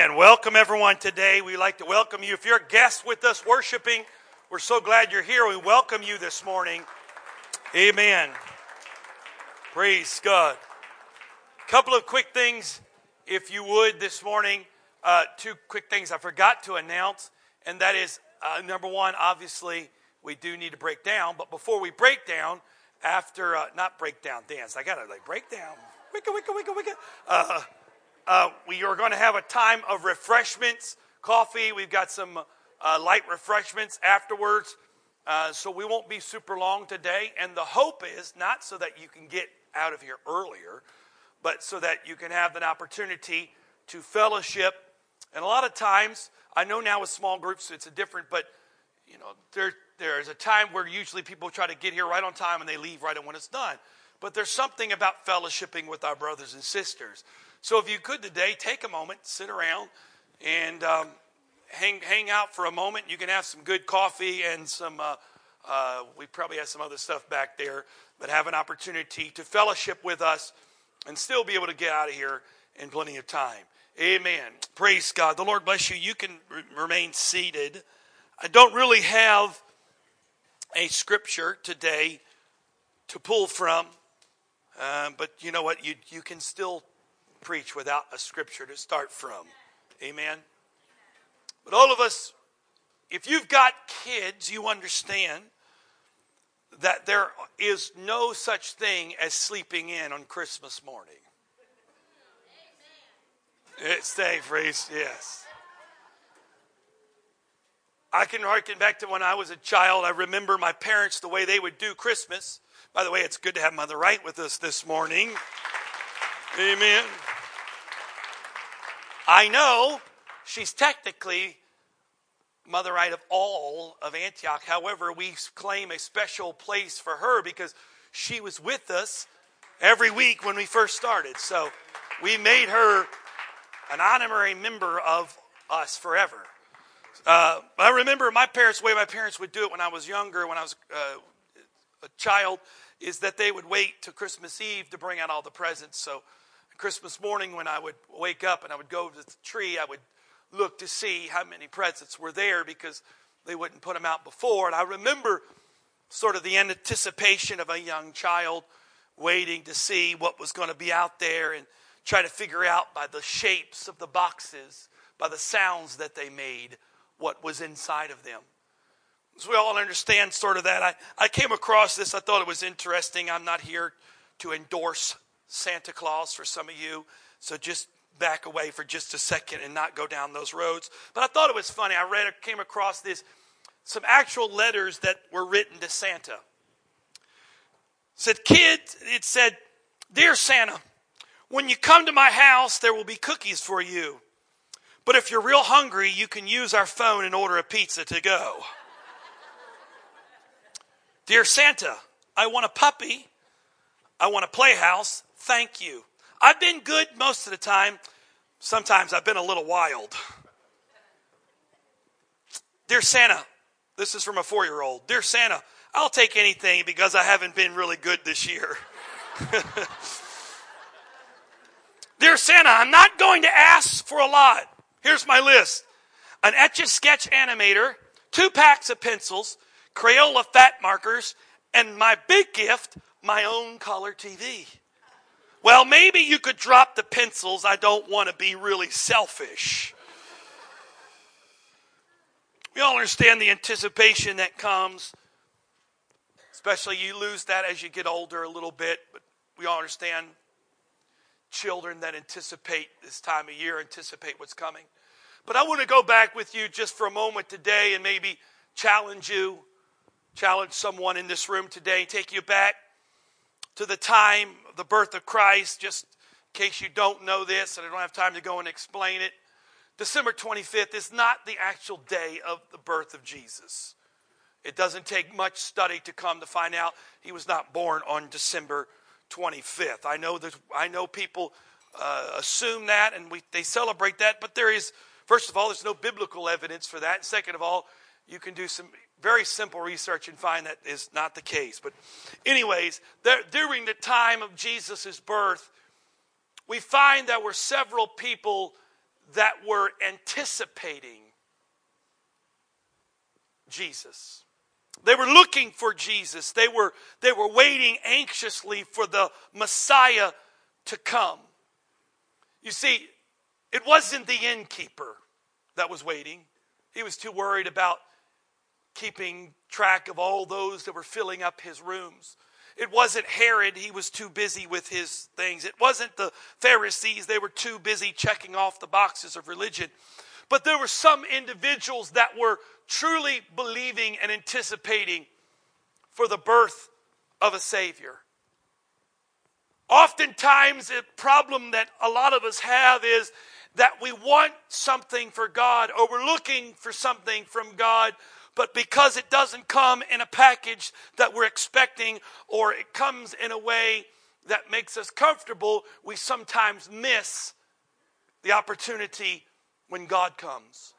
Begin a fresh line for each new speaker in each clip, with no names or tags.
Amen. Welcome everyone today. We'd like to welcome you. If you're a guest with us worshiping, we're so glad you're here. We welcome you this morning. Amen. Praise God. A couple of quick things, if you would, this morning. Uh, two quick things I forgot to announce, and that is uh, number one, obviously, we do need to break down, but before we break down, after, uh, not break down, dance, I gotta like break down. Wicka, wicka, wicka, wicka. Uh, we are going to have a time of refreshments, coffee. We've got some uh, light refreshments afterwards. Uh, so we won't be super long today. And the hope is not so that you can get out of here earlier, but so that you can have an opportunity to fellowship. And a lot of times, I know now with small groups it's a different, but you know, there, there's a time where usually people try to get here right on time and they leave right when it's done. But there's something about fellowshipping with our brothers and sisters. So if you could today, take a moment, sit around, and um, hang, hang out for a moment. You can have some good coffee and some, uh, uh, we probably have some other stuff back there, but have an opportunity to fellowship with us and still be able to get out of here in plenty of time. Amen. Praise God. The Lord bless you. You can re- remain seated. I don't really have a scripture today to pull from, um, but you know what? You, you can still preach without a scripture to start from. Amen. But all of us, if you've got kids, you understand that there is no such thing as sleeping in on Christmas morning. It's Stay, phrase, yes. I can harken back to when I was a child. I remember my parents, the way they would do Christmas. By the way, it's good to have Mother Wright with us this morning. Amen. I know she's technically Mother Wright of all of Antioch. However, we claim a special place for her because she was with us every week when we first started. So we made her an honorary member of us forever. Uh, I remember my parents, the way my parents would do it when I was younger, when I was uh, a child, is that they would wait till Christmas Eve to bring out all the presents. So Christmas morning when I would wake up and I would go to the tree, I would look to see how many presents were there because they wouldn't put them out before. And I remember sort of the anticipation of a young child waiting to see what was going to be out there and try to figure out by the shapes of the boxes, by the sounds that they made, what was inside of them. So we all understand sort of that. I, I came across this, I thought it was interesting. I'm not here to endorse Santa Claus for some of you. So just back away for just a second and not go down those roads. But I thought it was funny. I read, came across this, some actual letters that were written to Santa. Said, kid, it said, Dear Santa, when you come to my house, there will be cookies for you. But if you're real hungry, you can use our phone and order a pizza to go. Dear Santa, I want a puppy. I want a playhouse thank you. I've been good most of the time. Sometimes I've been a little wild. Dear Santa, this is from a four year old. Dear Santa, I'll take anything because I haven't been really good this year. Dear Santa, I'm not going to ask for a lot. Here's my list an etch a sketch animator, two packs of pencils, Crayola fat markers, and my big gift, my own color TV. Well, maybe you could drop the pencils. I don't want to be really selfish. We all understand the anticipation that comes, especially you lose that as you get older a little bit, but we all understand children that anticipate this time of year, anticipate what's coming. But I want to go back with you just for a moment today and maybe challenge you, challenge someone in this room today, take you back to the time the birth of Christ, just in case you don't know this, and I don't have time to go and explain it. December 25th is not the actual day of the birth of Jesus. It doesn't take much study to come to find out he was not born on December 25th. I know that I know people uh, assume that and we, they celebrate that, but there is, first of all, there's no biblical evidence for that. And second of all, you can do some very simple research and find that is not the case. But, anyways, there, during the time of Jesus' birth, we find there were several people that were anticipating Jesus. They were looking for Jesus. They were, they were waiting anxiously for the Messiah to come. You see, it wasn't the innkeeper that was waiting. He was too worried about keeping track of all those that were filling up his rooms. It wasn't Herod, he was too busy with his things. It wasn't the Pharisees, they were too busy checking off the boxes of religion. But there were some individuals that were truly believing and anticipating for the birth of a Savior. Oftentimes, a problem that a lot of us have is that we want something for God or we're looking for something from God, but because it doesn't come in a package that we're expecting or it comes in a way that makes us comfortable, we sometimes miss the opportunity when God comes.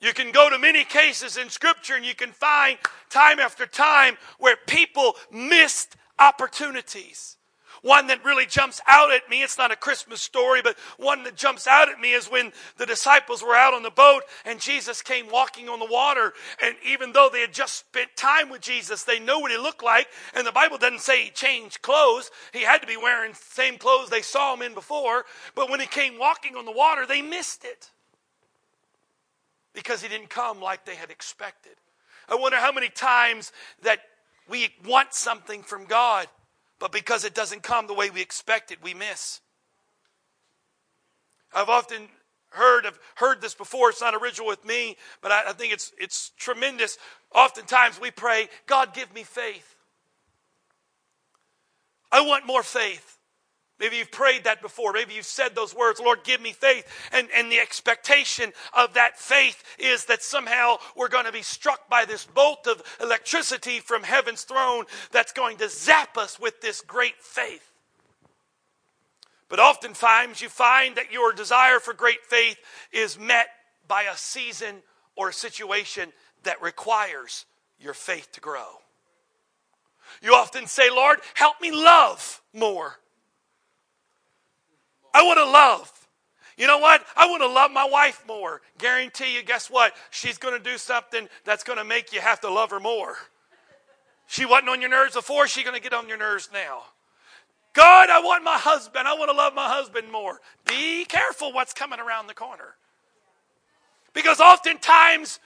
You can go to many cases in Scripture and you can find time after time where people missed opportunities. One that really jumps out at me, it's not a Christmas story, but one that jumps out at me is when the disciples were out on the boat and Jesus came walking on the water. And even though they had just spent time with Jesus, they know what he looked like. And the Bible doesn't say he changed clothes. He had to be wearing the same clothes they saw him in before. But when he came walking on the water, they missed it because he didn't come like they had expected. I wonder how many times that we want something from God but because it doesn't come the way we expect it, we miss. I've often heard heard this before. It's not original with me, but I, I think it's it's tremendous. Oftentimes we pray, God, give me faith. I want more faith. Maybe you've prayed that before. Maybe you've said those words, Lord, give me faith. And, and the expectation of that faith is that somehow we're going to be struck by this bolt of electricity from heaven's throne that's going to zap us with this great faith. But oftentimes you find that your desire for great faith is met by a season or a situation that requires your faith to grow. You often say, Lord, help me love more. I want to love. You know what? I want to love my wife more. Guarantee you, guess what? She's going to do something that's going to make you have to love her more. She wasn't on your nerves before, she's going to get on your nerves now. God, I want my husband. I want to love my husband more. Be careful what's coming around the corner. Because oftentimes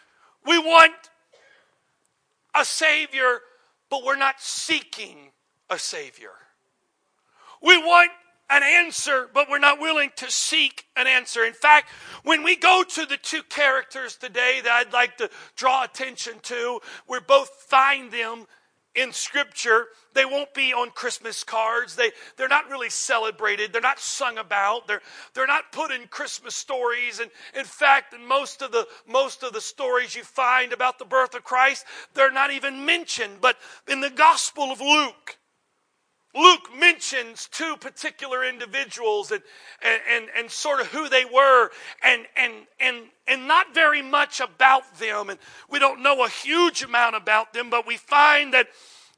we want a Savior, but we're not seeking a Savior. We want an answer, but we're not willing to seek an answer. In fact, when we go to the two characters today that I'd like to draw attention to, we both find them in scripture. They won't be on christmas cards. They, they're not really celebrated. They're not sung about. They're, they're not put in christmas stories. And in fact in most of the most of the stories you find about the birth of christ they're not even mentioned. But in the gospel of luke Luke mentions two particular individuals and, and, and, and, sort of who they were and, and, and, and not very much about them. And we don't know a huge amount about them, but we find that,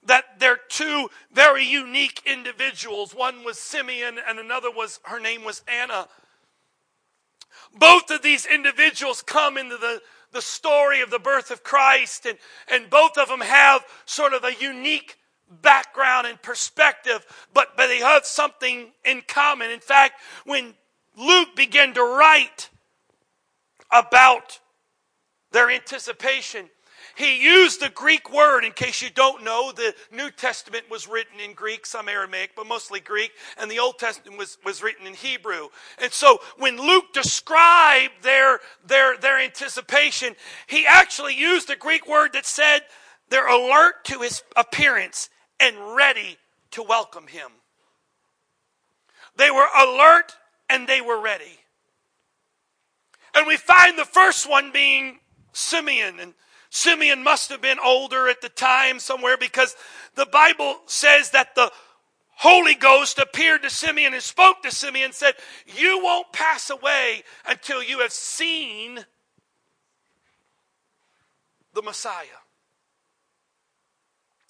that they're two very unique individuals. One was Simeon and another was, her name was Anna. Both of these individuals come into the, the story of the birth of Christ and, and both of them have sort of a unique background and perspective, but, but they have something in common. In fact, when Luke began to write about their anticipation, he used the Greek word. In case you don't know, the New Testament was written in Greek, some Aramaic, but mostly Greek, and the Old Testament was, was written in Hebrew. And so when Luke described their, their, their anticipation, he actually used a Greek word that said they're alert to his appearance and ready to welcome him. They were alert and they were ready. And we find the first one being Simeon. And Simeon must have been older at the time somewhere because the Bible says that the Holy Ghost appeared to Simeon and spoke to Simeon and said, You won't pass away until you have seen the Messiah.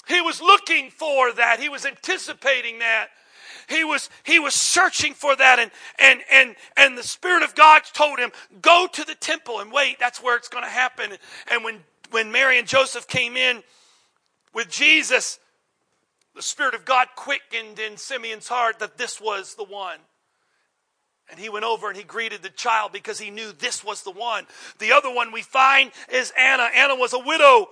He was looking for that. He was anticipating that. he was he was searching for that and and and and the spirit of God told him go to the temple and wait that's where it's going to happen and when when Mary and Joseph came in with Jesus the spirit of God quickened in Simeon's heart that this was the one and he went over and he greeted the child because he knew this was the one. The other one we find is Anna. Anna was a widow.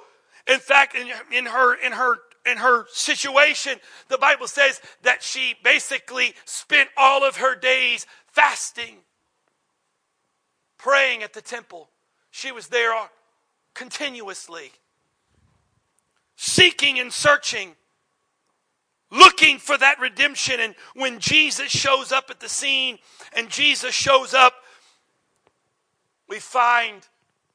In fact, in, in her in her in her situation, the Bible says that she basically spent all of her days fasting, praying at the temple. She was there continuously, seeking and searching looking for that redemption. And when Jesus shows up at the scene and Jesus shows up, we find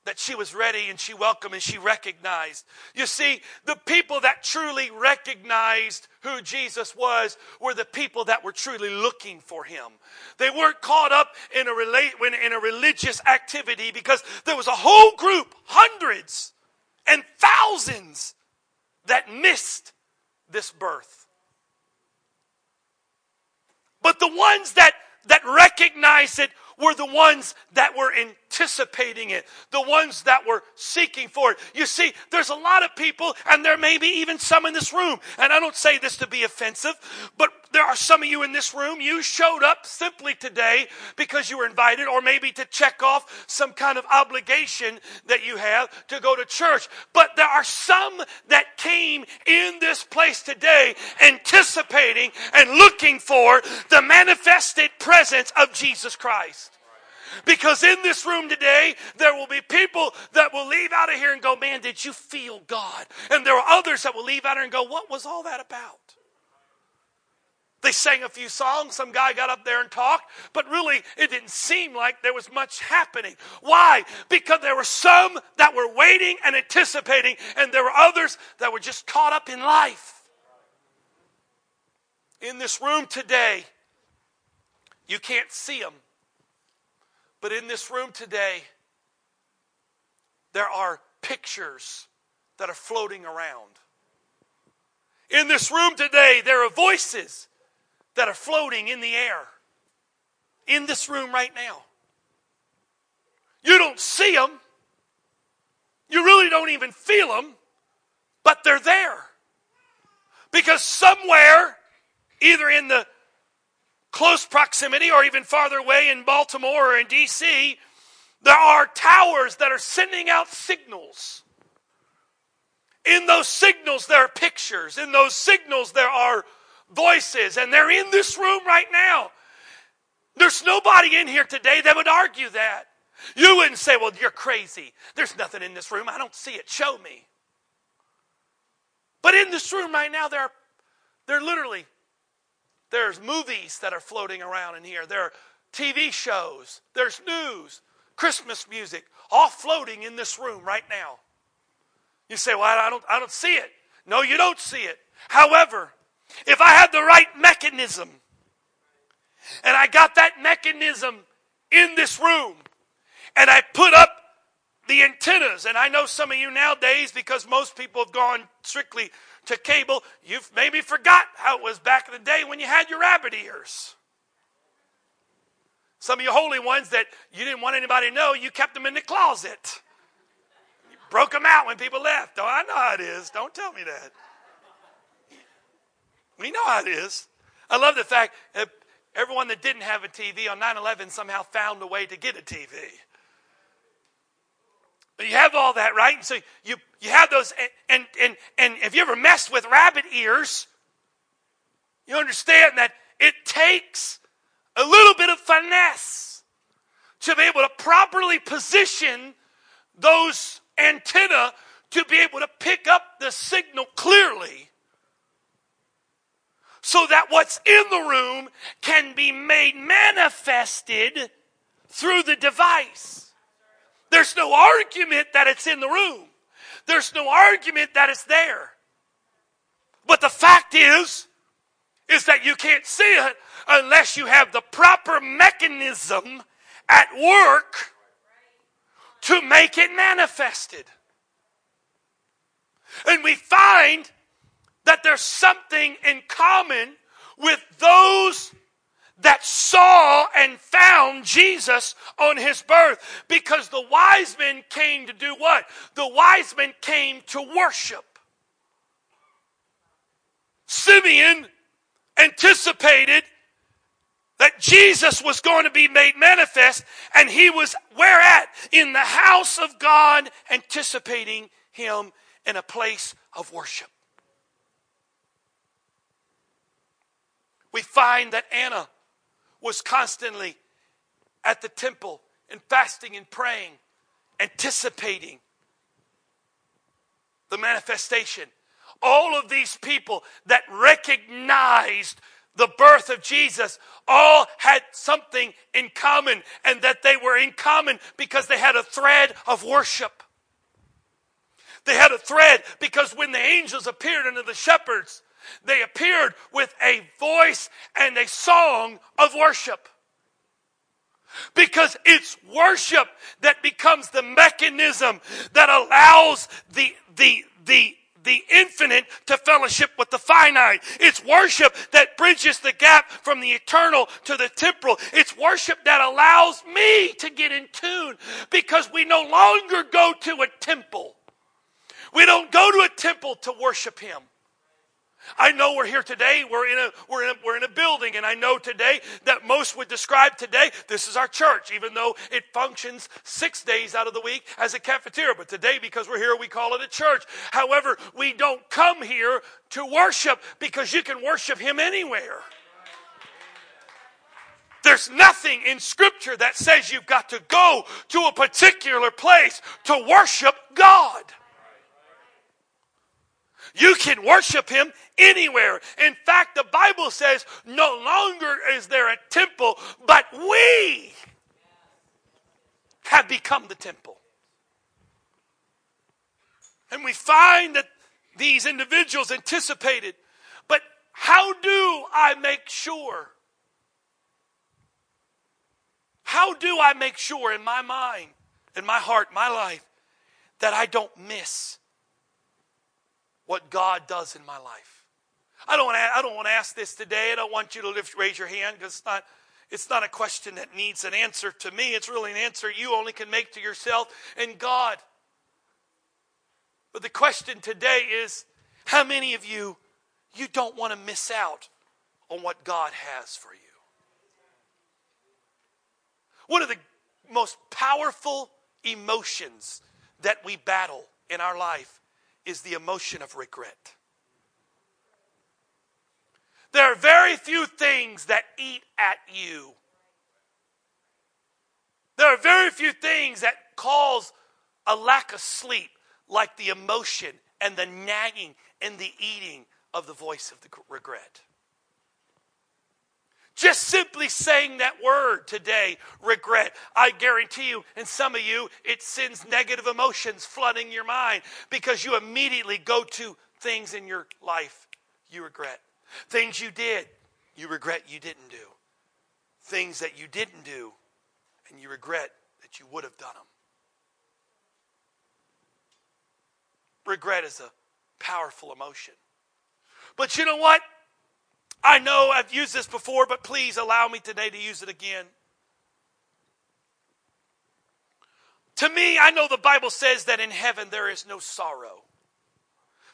that she was ready and she welcomed and she recognized. You see, the people that truly recognized who Jesus was were the people that were truly looking for him. They weren't caught up in a, in a religious activity because there was a whole group, hundreds and thousands, that missed this birth. But the ones that, that recognized it were the ones that were anticipating it, the ones that were seeking for it. You see, there's a lot of people, and there may be even some in this room, and I don't say this to be offensive, but there are some of you in this room, you showed up simply today because you were invited, or maybe to check off some kind of obligation that you have to go to church. But there are some that came in this place today anticipating and looking for the manifested presence of Jesus Christ. Because in this room today, there will be people that will leave out of here and go, Man, did you feel God? And there are others that will leave out here and go, What was all that about? They sang a few songs. Some guy got up there and talked, but really it didn't seem like there was much happening. Why? Because there were some that were waiting and anticipating, and there were others that were just caught up in life. In this room today, you can't see them, but in this room today, there are pictures that are floating around. In this room today, there are voices that are floating in the air in this room right now. You don't see them, you really don't even feel them, but they're there. Because somewhere, either in the close proximity or even farther away in Baltimore or in DC, there are towers that are sending out signals. In those signals, there are pictures. In those signals, there are voices, and they're in this room right now. There's nobody in here today that would argue that. You wouldn't say, Well, you're crazy. There's nothing in this room. I don't see it. Show me. But in this room right now, there are, there literally there's movies that are floating around in here. There are TV shows. There's news, Christmas music, all floating in this room right now. You say, Well, I don't, I don't see it. No, you don't see it. However, if I had the right mechanism, and I got that mechanism in this room, and I put up the antennas, and I know some of you nowadays, because most people have gone strictly to cable, you've maybe forgot how it was back in the day when you had your rabbit ears. Some of you holy ones that you didn't want anybody to know, you kept them in the closet. You broke them out when people left. Oh, I know how it is. Don't tell me that. We know how it is. I love the fact that everyone that didn't have a TV on 9 11 somehow found a way to get a TV. But you have all that, right? So you, you have those, and, and, and if you ever messed with rabbit ears, you understand that it takes a little bit of finesse to be able to properly position those antenna to be able to pick up the signal clearly so that what's in the room can be made manifested through the device. There's no argument that it's in the room. There's no argument that it's there. But the fact is, is that you can't see it unless you have the proper mechanism at work to make it manifested. And we find that there's something in common with those that saw and found Jesus on his birth because the wise men came to do what? The wise men came to worship. Simeon anticipated that Jesus was going to be made manifest, and he was where at? In the house of God, anticipating him in a place of worship. We find that Anna was constantly at the temple and fasting and praying, anticipating the manifestation. All of these people that recognized the birth of Jesus all had something in common, and that they were in common because they had a thread of worship. They had a thread because when the angels appeared unto the shepherds, they appeared with a voice and a song of worship. Because it's worship that becomes the mechanism that allows the, the, the, the infinite to fellowship with the finite. It's worship that bridges the gap from the eternal to the temporal. It's worship that allows me to get in tune because we no longer go to a temple. We don't go to a temple to worship Him. I know we're here today. We're in a we're in a, we're in a building, and I know today that most would describe today this is our church, even though it functions six days out of the week as a cafeteria. But today, because we're here, we call it a church. However, we don't come here to worship because you can worship Him anywhere. There's nothing in Scripture that says you've got to go to a particular place to worship God. You can worship him anywhere. In fact, the Bible says no longer is there a temple, but we have become the temple. And we find that these individuals anticipated, but how do I make sure? How do I make sure in my mind, in my heart, my life, that I don't miss what God does in my life. I don't want to, I don't want to ask this today. I don't want you to lift, raise your hand because it's not, it's not a question that needs an answer to me. It's really an answer you only can make to yourself and God. But the question today is how many of you, you don't want to miss out on what God has for you? One of the most powerful emotions that we battle in our life is the emotion of regret. There are very few things that eat at you. There are very few things that cause a lack of sleep, like the emotion and the nagging and the eating of the voice of the regret. Just simply saying that word today, regret, I guarantee you, and some of you, it sends negative emotions flooding your mind because you immediately go to things in your life you regret. Things you did, you regret you didn't do. Things that you didn't do, and you regret that you would have done them. Regret is a powerful emotion. But you know what? I know I've used this before, but please allow me today to use it again. To me, I know the Bible says that in heaven there is no sorrow.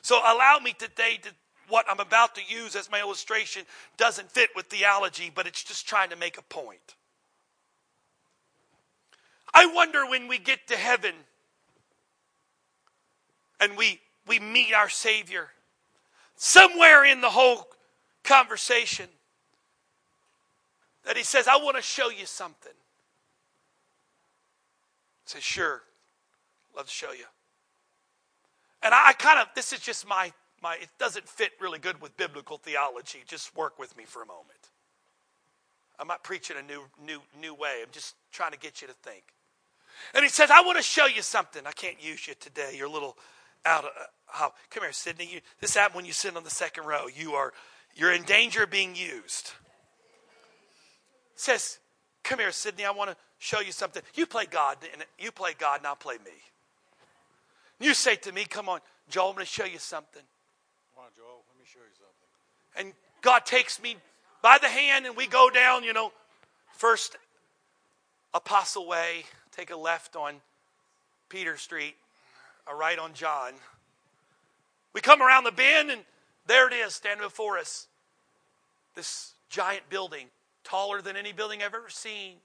So allow me today to what I'm about to use as my illustration doesn't fit with theology, but it's just trying to make a point. I wonder when we get to heaven and we, we meet our Savior, somewhere in the whole conversation that he says, I want to show you something. I say, sure, love to show you. And I, I kind of, this is just my, my, it doesn't fit really good with biblical theology. Just work with me for a moment. I'm not preaching a new, new, new way. I'm just trying to get you to think. And he says, I want to show you something. I can't use you today. You're a little out of, uh, come here, Sydney. You, this happened when you sit on the second row. You are you're in danger of being used. says, Come here, Sydney, I want to show you something. You play God, and you play God, and I'll play me. You say to me, Come on, Joel, I'm going to show you something.
Come on, Joel, let me show you something.
And God takes me by the hand and we go down, you know, first Apostle Way, take a left on Peter Street, a right on John. We come around the bend and there it is, standing before us. This giant building, taller than any building I've ever seen.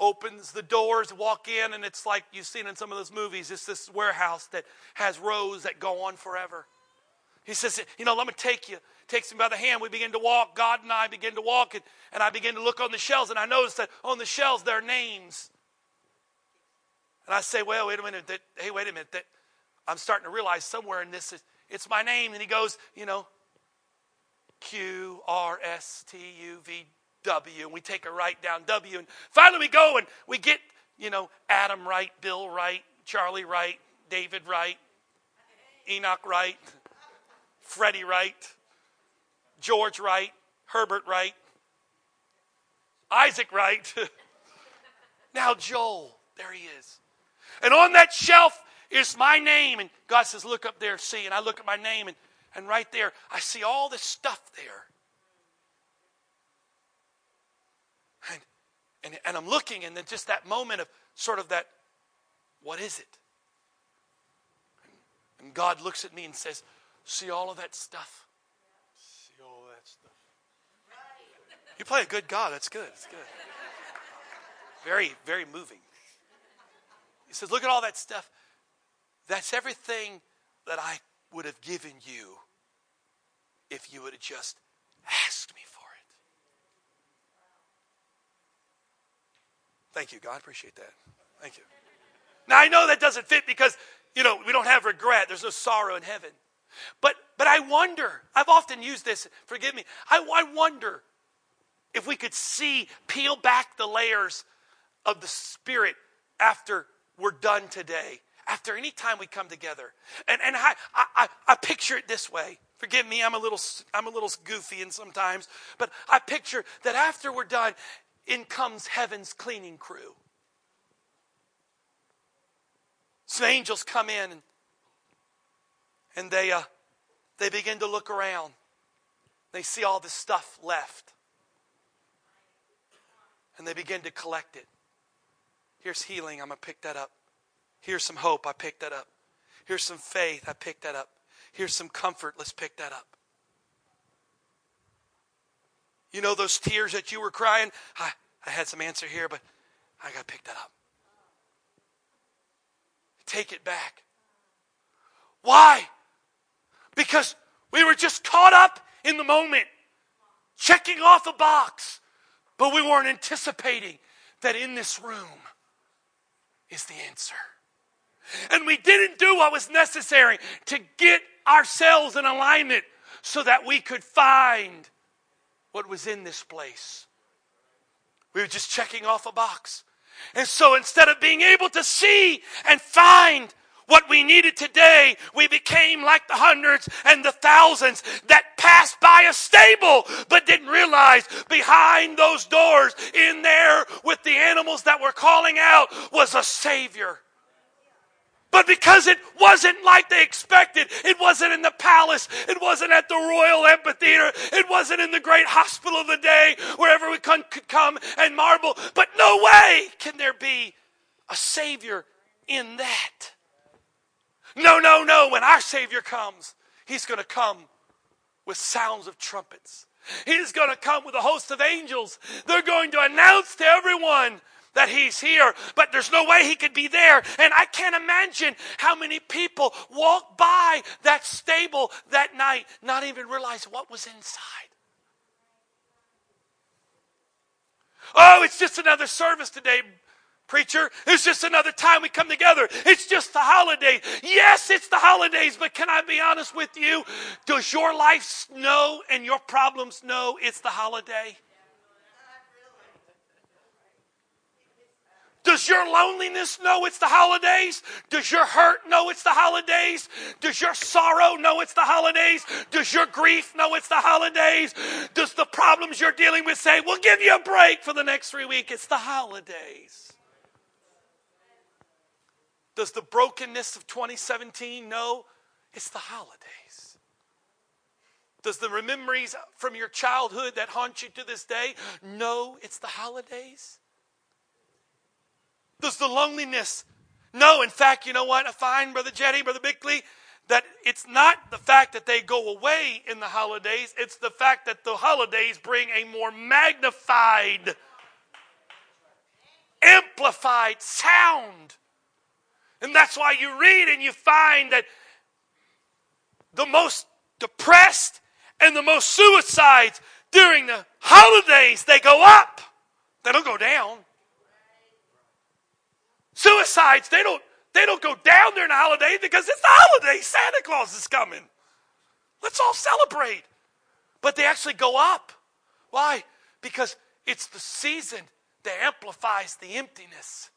Opens the doors, walk in, and it's like you've seen in some of those movies. It's this warehouse that has rows that go on forever. He says, You know, let me take you. Takes me by the hand. We begin to walk. God and I begin to walk, and, and I begin to look on the shelves, and I notice that on the shelves there are names. And I say, Well, wait a minute. That, hey, wait a minute. That I'm starting to realize somewhere in this, it's my name. And he goes, You know, Q R S T U V W. And we take a right down W. And finally we go and we get, you know, Adam Wright, Bill Wright, Charlie Wright, David Wright, Enoch Wright. Freddie Wright, George Wright, Herbert Wright, Isaac Wright. now Joel, there he is. And on that shelf is my name. And God says, Look up there, see. And I look at my name, and, and right there, I see all this stuff there. And, and, and I'm looking, and then just that moment of sort of that, what is it? And God looks at me and says, See all of that stuff?
See all that stuff.
You play a good God. That's good. That's good. Very, very moving. He says, Look at all that stuff. That's everything that I would have given you if you would have just asked me for it. Thank you, God. Appreciate that. Thank you. Now, I know that doesn't fit because, you know, we don't have regret. There's no sorrow in heaven. But, but I wonder, I've often used this, forgive me, I, I wonder if we could see, peel back the layers of the Spirit after we're done today, after any time we come together. And, and I, I, I picture it this way. Forgive me, I'm a little I'm a little goofy and sometimes, but I picture that after we're done, in comes heaven's cleaning crew. Some angels come in and and they, uh, they begin to look around. They see all the stuff left. And they begin to collect it. Here's healing. I'm going to pick that up. Here's some hope. I picked that up. Here's some faith. I picked that up. Here's some comfort. Let's pick that up. You know those tears that you were crying? I, I had some answer here, but I got to pick that up. Take it back. Why? because we were just caught up in the moment, checking off a box, but we weren't anticipating that in this room is the answer. And we didn't do what was necessary to get ourselves in alignment so that we could find what was in this place. We were just checking off a box. And so instead of being able to see and find what we needed today, we became like the hundreds and the thousands that passed by a stable but didn't realize behind those doors, in there with the animals that were calling out, was a Savior. But because it wasn't like they expected, it wasn't in the palace, it wasn't at the royal amphitheater, it wasn't in the great hospital of the day wherever we could come and marvel. But no way can there be a Savior in that. No, no, no. When our Savior comes, He's going to come with sounds of trumpets. He's going to come with a host of angels. They're going to announce to everyone that he's here, but there's no way he could be there. And I can't imagine how many people walked by that stable that night, not even realize what was inside. Oh, it's just another service today, preacher. It's just another time we come together. It's just the holiday. Yes, it's the holidays, but can I be honest with you? Does your life know and your problems know it's the holiday? Does your loneliness know it's the holidays? Does your hurt know it's the holidays? Does your sorrow know it's the holidays? Does your grief know it's the holidays? Does the problems you're dealing with say, we'll give you a break for the next three weeks? It's the holidays. Does the brokenness of 2017 know it's the holidays? Does the memories from your childhood that haunt you to this day? know it's the holidays. Does the loneliness? No, in fact, you know what? I find, Brother Jetty, Brother Bickley, that it's not the fact that they go away in the holidays, it's the fact that the holidays bring a more magnified, amplified sound. And that's why you read and you find that the most depressed and the most suicides during the holidays, they go up. They don't go down. Suicides, they don't they don't go down during the holiday because it's the holiday. Santa Claus is coming. Let's all celebrate. But they actually go up. Why? Because it's the season that amplifies the emptiness.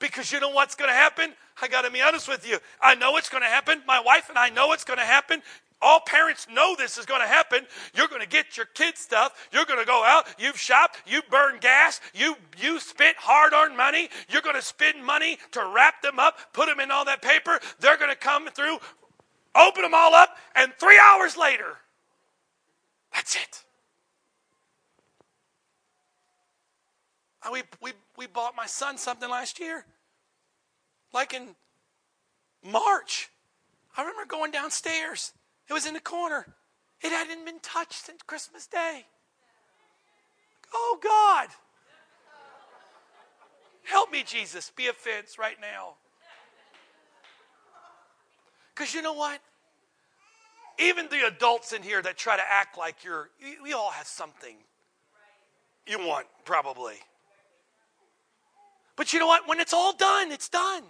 Because you know what's going to happen? I got to be honest with you. I know it's going to happen. My wife and I know it's going to happen. All parents know this is going to happen. You're going to get your kids' stuff. You're going to go out. You've shopped. You burn gas. You you spent hard-earned money. You're going to spend money to wrap them up, put them in all that paper. They're going to come through, open them all up, and three hours later, that's it. We, we, we bought my son something last year, like in March. I remember going downstairs it was in the corner. It hadn't been touched since Christmas Day. Oh, God. Help me, Jesus. Be a fence right now. Because you know what? Even the adults in here that try to act like you're, we all have something you want, probably. But you know what? When it's all done, it's done.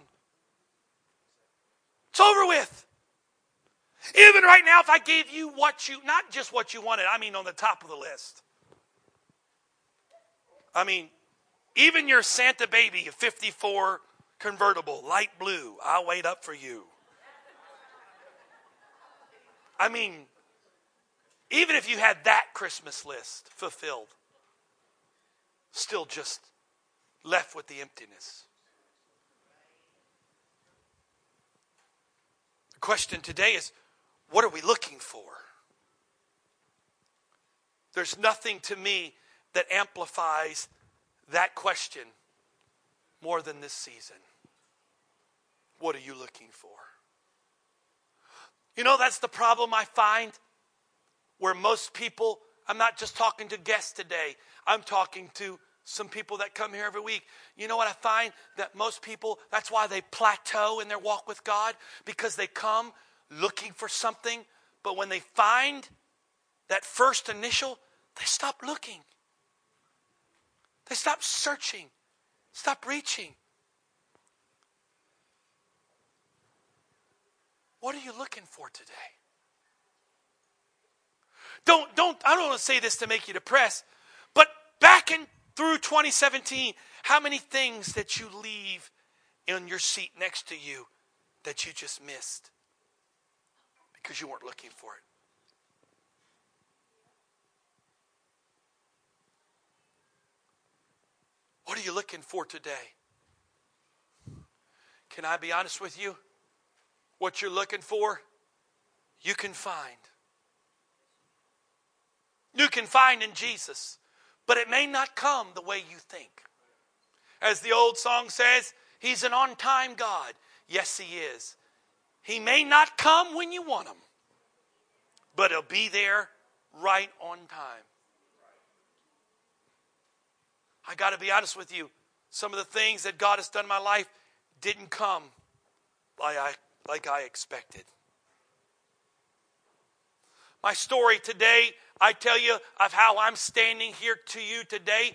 It's over with. Even right now, if I gave you what you, not just what you wanted, I mean on the top of the list. I mean, even your Santa baby, a 54 convertible, light blue, I'll wait up for you. I mean, even if you had that Christmas list fulfilled, still just left with the emptiness. The question today is what are we looking for? There's nothing to me that amplifies that question more than this season. What are you looking for? You know, that's the problem I find where most people, I'm not just talking to guests today, I'm talking to some people that come here every week. You know what I find? That most people, that's why they plateau in their walk with God, because they come looking for something, but when they find that first initial, they stop looking. They stop searching, stop reaching. What are you looking for today? Don't, don't, I don't want to say this to make you depressed, but back in through 2017, how many things that you leave in your seat next to you that you just missed? because you weren't looking for it. What are you looking for today? Can I be honest with you? What you're looking for, you can find. You can find in Jesus, but it may not come the way you think. As the old song says, He's an on time God. Yes, He is. He may not come when you want him, but he'll be there right on time. I got to be honest with you. Some of the things that God has done in my life didn't come like I, like I expected. My story today, I tell you of how I'm standing here to you today.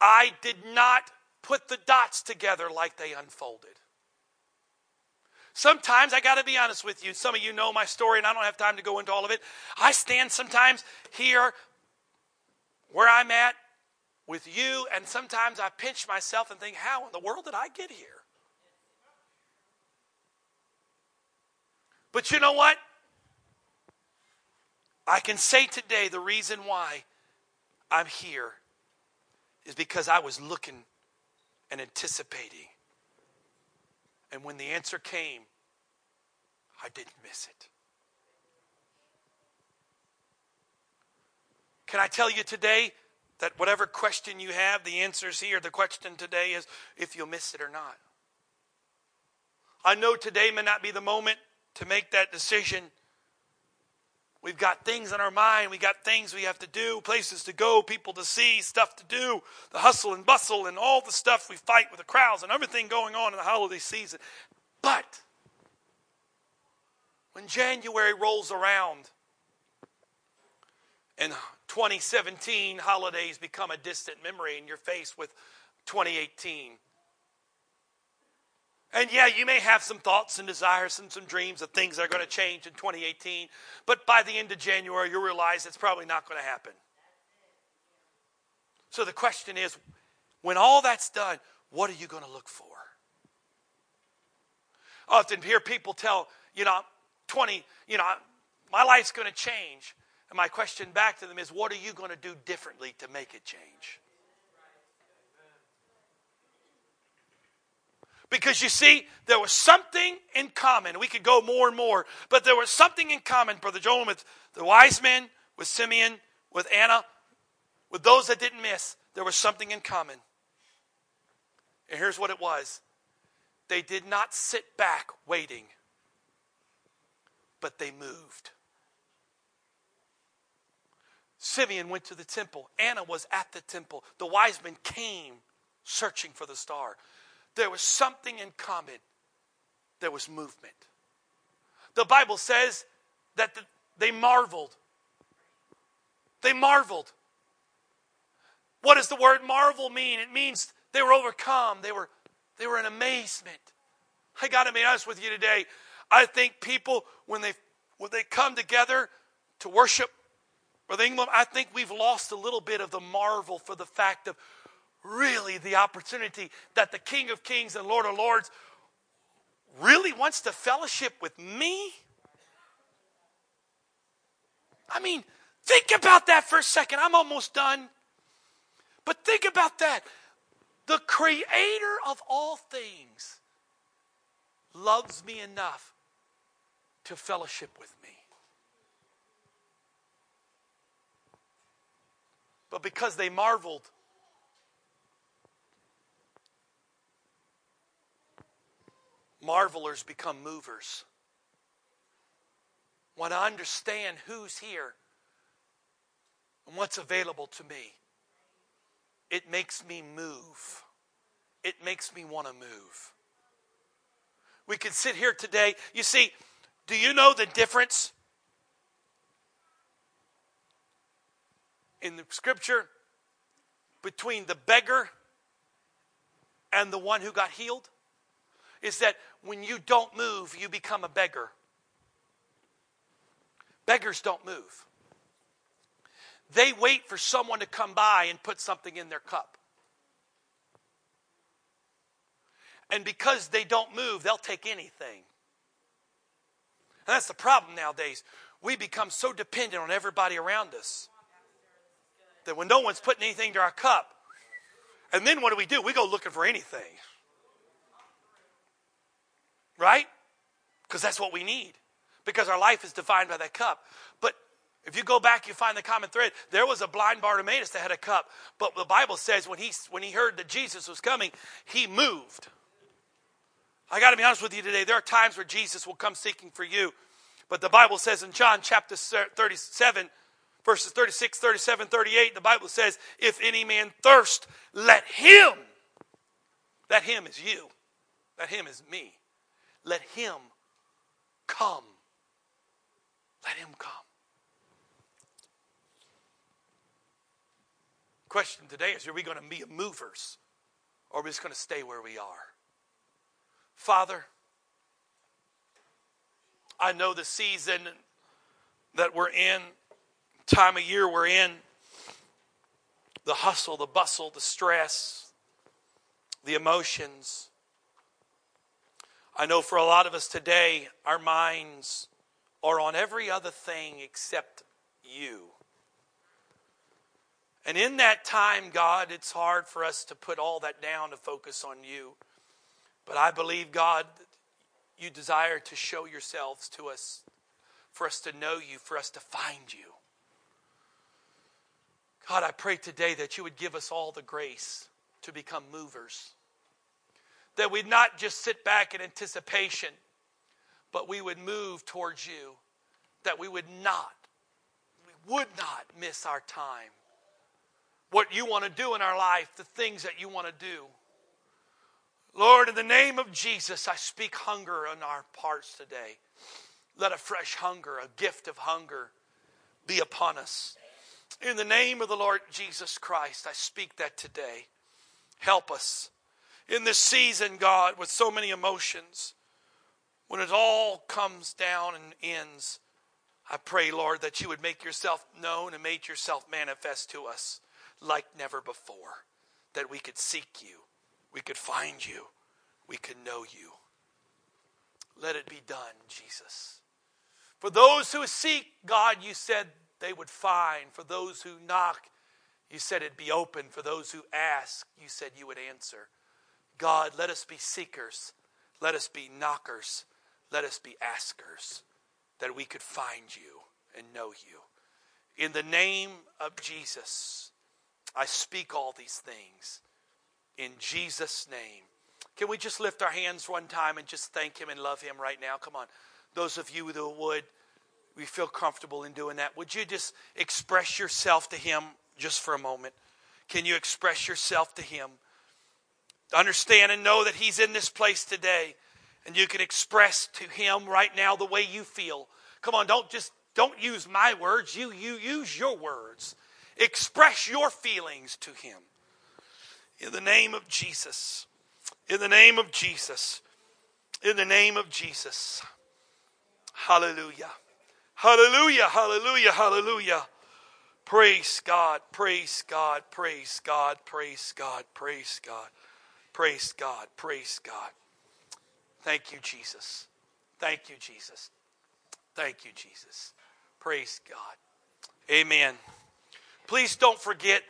I did not put the dots together like they unfolded. Sometimes, I got to be honest with you, some of you know my story, and I don't have time to go into all of it. I stand sometimes here where I'm at with you, and sometimes I pinch myself and think, how in the world did I get here? But you know what? I can say today the reason why I'm here is because I was looking and anticipating and when the answer came, I didn't miss it. Can I tell you today that whatever question you have, the answer's here. The question today is if you'll miss it or not. I know today may not be the moment to make that decision. We've got things on our mind. We got things we have to do, places to go, people to see, stuff to do, the hustle and bustle, and all the stuff we fight with the crowds and everything going on in the holiday season. But when January rolls around and 2017 holidays become a distant memory and you're faced with 2018. And yeah, you may have some thoughts and desires and some dreams of things that are going to change in 2018, but by the end of January, you'll realize it's probably not going to happen. So the question is when all that's done, what are you going to look for? I often hear people tell, you know, 20, you know, my life's going to change. And my question back to them is what are you going to do differently to make it change? Because you see, there was something in common. We could go more and more, but there was something in common, Brother Joel, with the wise men, with Simeon, with Anna, with those that didn't miss. There was something in common. And here's what it was they did not sit back waiting, but they moved. Simeon went to the temple. Anna was at the temple. The wise men came searching for the star. There was something in common. There was movement. The Bible says that the, they marveled. They marveled. What does the word marvel mean? It means they were overcome. They were, they were in amazement. I got to be honest with you today. I think people, when they, when they come together to worship Brother England, I think we've lost a little bit of the marvel for the fact of really the opportunity that the King of Kings and Lord of Lords really wants to fellowship with me. I mean, think about that for a second. I'm almost done. But think about that. The creator of all things loves me enough to fellowship with me. but because they marveled. Marvelers become movers. When I understand who's here and what's available to me, it makes me move. It makes me want to move. We could sit here today. You see, do you know the difference in the scripture between the beggar and the one who got healed is that when you don't move, you become a beggar. Beggars don't move. They wait for someone to come by and put something in their cup. And because they don't move, they'll take anything. And that's the problem nowadays. We become so dependent on everybody around us that when no one's putting anything to our cup, and then what do we do? We go looking for anything. Right? Because that's what we need. Because our life is defined by that cup. But if you go back, you find the common thread. There was a blind Bartimaeus that had a cup, but the Bible says when he when he heard that Jesus was coming, he moved. I got to be honest with you today. There are times where Jesus will come seeking for you, but the Bible says in John chapter 37, verses 36, 37, 38, the Bible says, If any man thirst, let him, that him is you, that him is me, let him come. Let him come. Question today is Are we going to be movers or are we just going to stay where we are? Father, I know the season that we're in time of year we're in the hustle, the bustle, the stress, the emotions. I know for a lot of us today, our minds are on every other thing except you. And in that time, God, it's hard for us to put all that down to focus on you. But I believe, God, you desire to show yourselves to us, for us to know you, for us to find you. God, I pray today that you would give us all the grace to become movers. That we'd not just sit back in anticipation, but we would move towards you. That we would not, we would not miss our time. What you want to do in our life, the things that you want to do. Lord, in the name of Jesus, I speak hunger in our parts today. Let a fresh hunger, a gift of hunger, be upon us. In the name of the Lord Jesus Christ, I speak that today. Help us in this season, God, with so many emotions, when it all comes down and ends. I pray, Lord, that you would make yourself known and make yourself manifest to us like never before, that we could seek you, we could find you, we could know you. Let it be done, Jesus. For those who seek, God, you said they would find. For those who knock, you said it'd be open. For those who ask, you said you would answer. God, let us be seekers. Let us be knockers. Let us be askers that we could find you and know you. In the name of Jesus, I speak all these things. In Jesus' name. Can we just lift our hands one time and just thank Him and love Him right now? Come on. Those of you who would we feel comfortable in doing that. Would you just express yourself to Him just for a moment? Can you express yourself to Him? Understand and know that He's in this place today, and you can express to Him right now the way you feel. Come on, don't just don't use my words. You you use your words. Express your feelings to Him. In the name of Jesus. In the name of Jesus. In the name of Jesus. Hallelujah. Hallelujah, hallelujah, hallelujah. Praise God, praise God, praise God, praise God, praise God, praise God, praise God. Thank you, Jesus. Thank you, Jesus. Thank you, Jesus. Praise God. Amen. Please don't forget,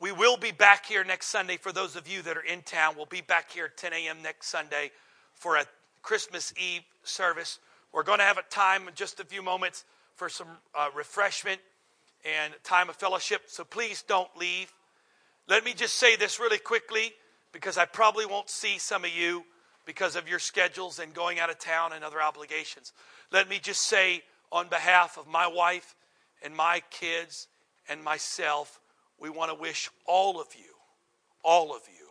we will be back here next Sunday. For those of you that are in town, we'll be back here at 10 a.m. next Sunday for a Christmas Eve service. We're going to have a time in just a few moments for some uh, refreshment and time of fellowship, so please don't leave. Let me just say this really quickly because I probably won't see some of you because of your schedules and going out of town and other obligations. Let me just say, on behalf of my wife and my kids and myself, we want to wish all of you, all of you,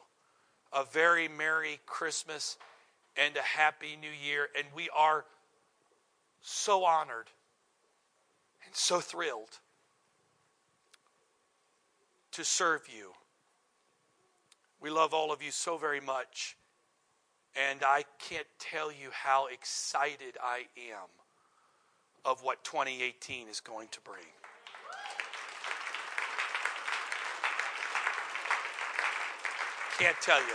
a very Merry Christmas and a Happy New Year. And we are so honored and so thrilled to serve you. We love all of you so very much. And I can't tell you how excited I am of what 2018 is going to bring. Can't tell you.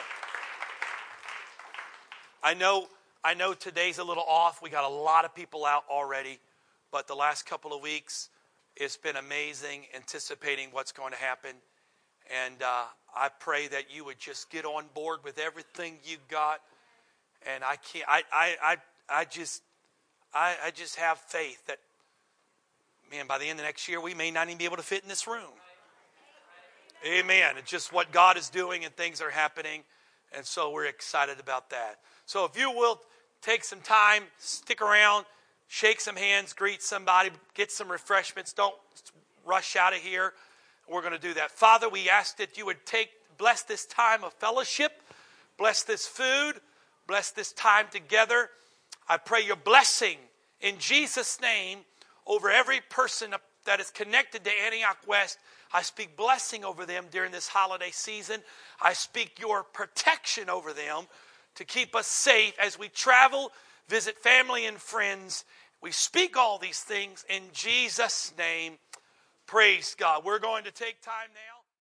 I know I know today's a little off. We got a lot of people out already, but the last couple of weeks, it's been amazing anticipating what's going to happen. And uh, I pray that you would just get on board with everything you got. And I can't, I, I, I, I just, I, I just have faith that, man, by the end of next year, we may not even be able to fit in this room. Amen. It's just what God is doing and things are happening. And so we're excited about that. So if you will take some time, stick around, shake some hands, greet somebody, get some refreshments. Don't rush out of here. We're going to do that. Father, we ask that you would take, bless this time of fellowship, bless this food, bless this time together. I pray your blessing in Jesus' name over every person that is connected to Antioch West. I speak blessing over them during this holiday season. I speak your protection over them to keep us safe as we travel, visit family and friends. We speak all these things in Jesus' name. Praise God. We're going to take time now.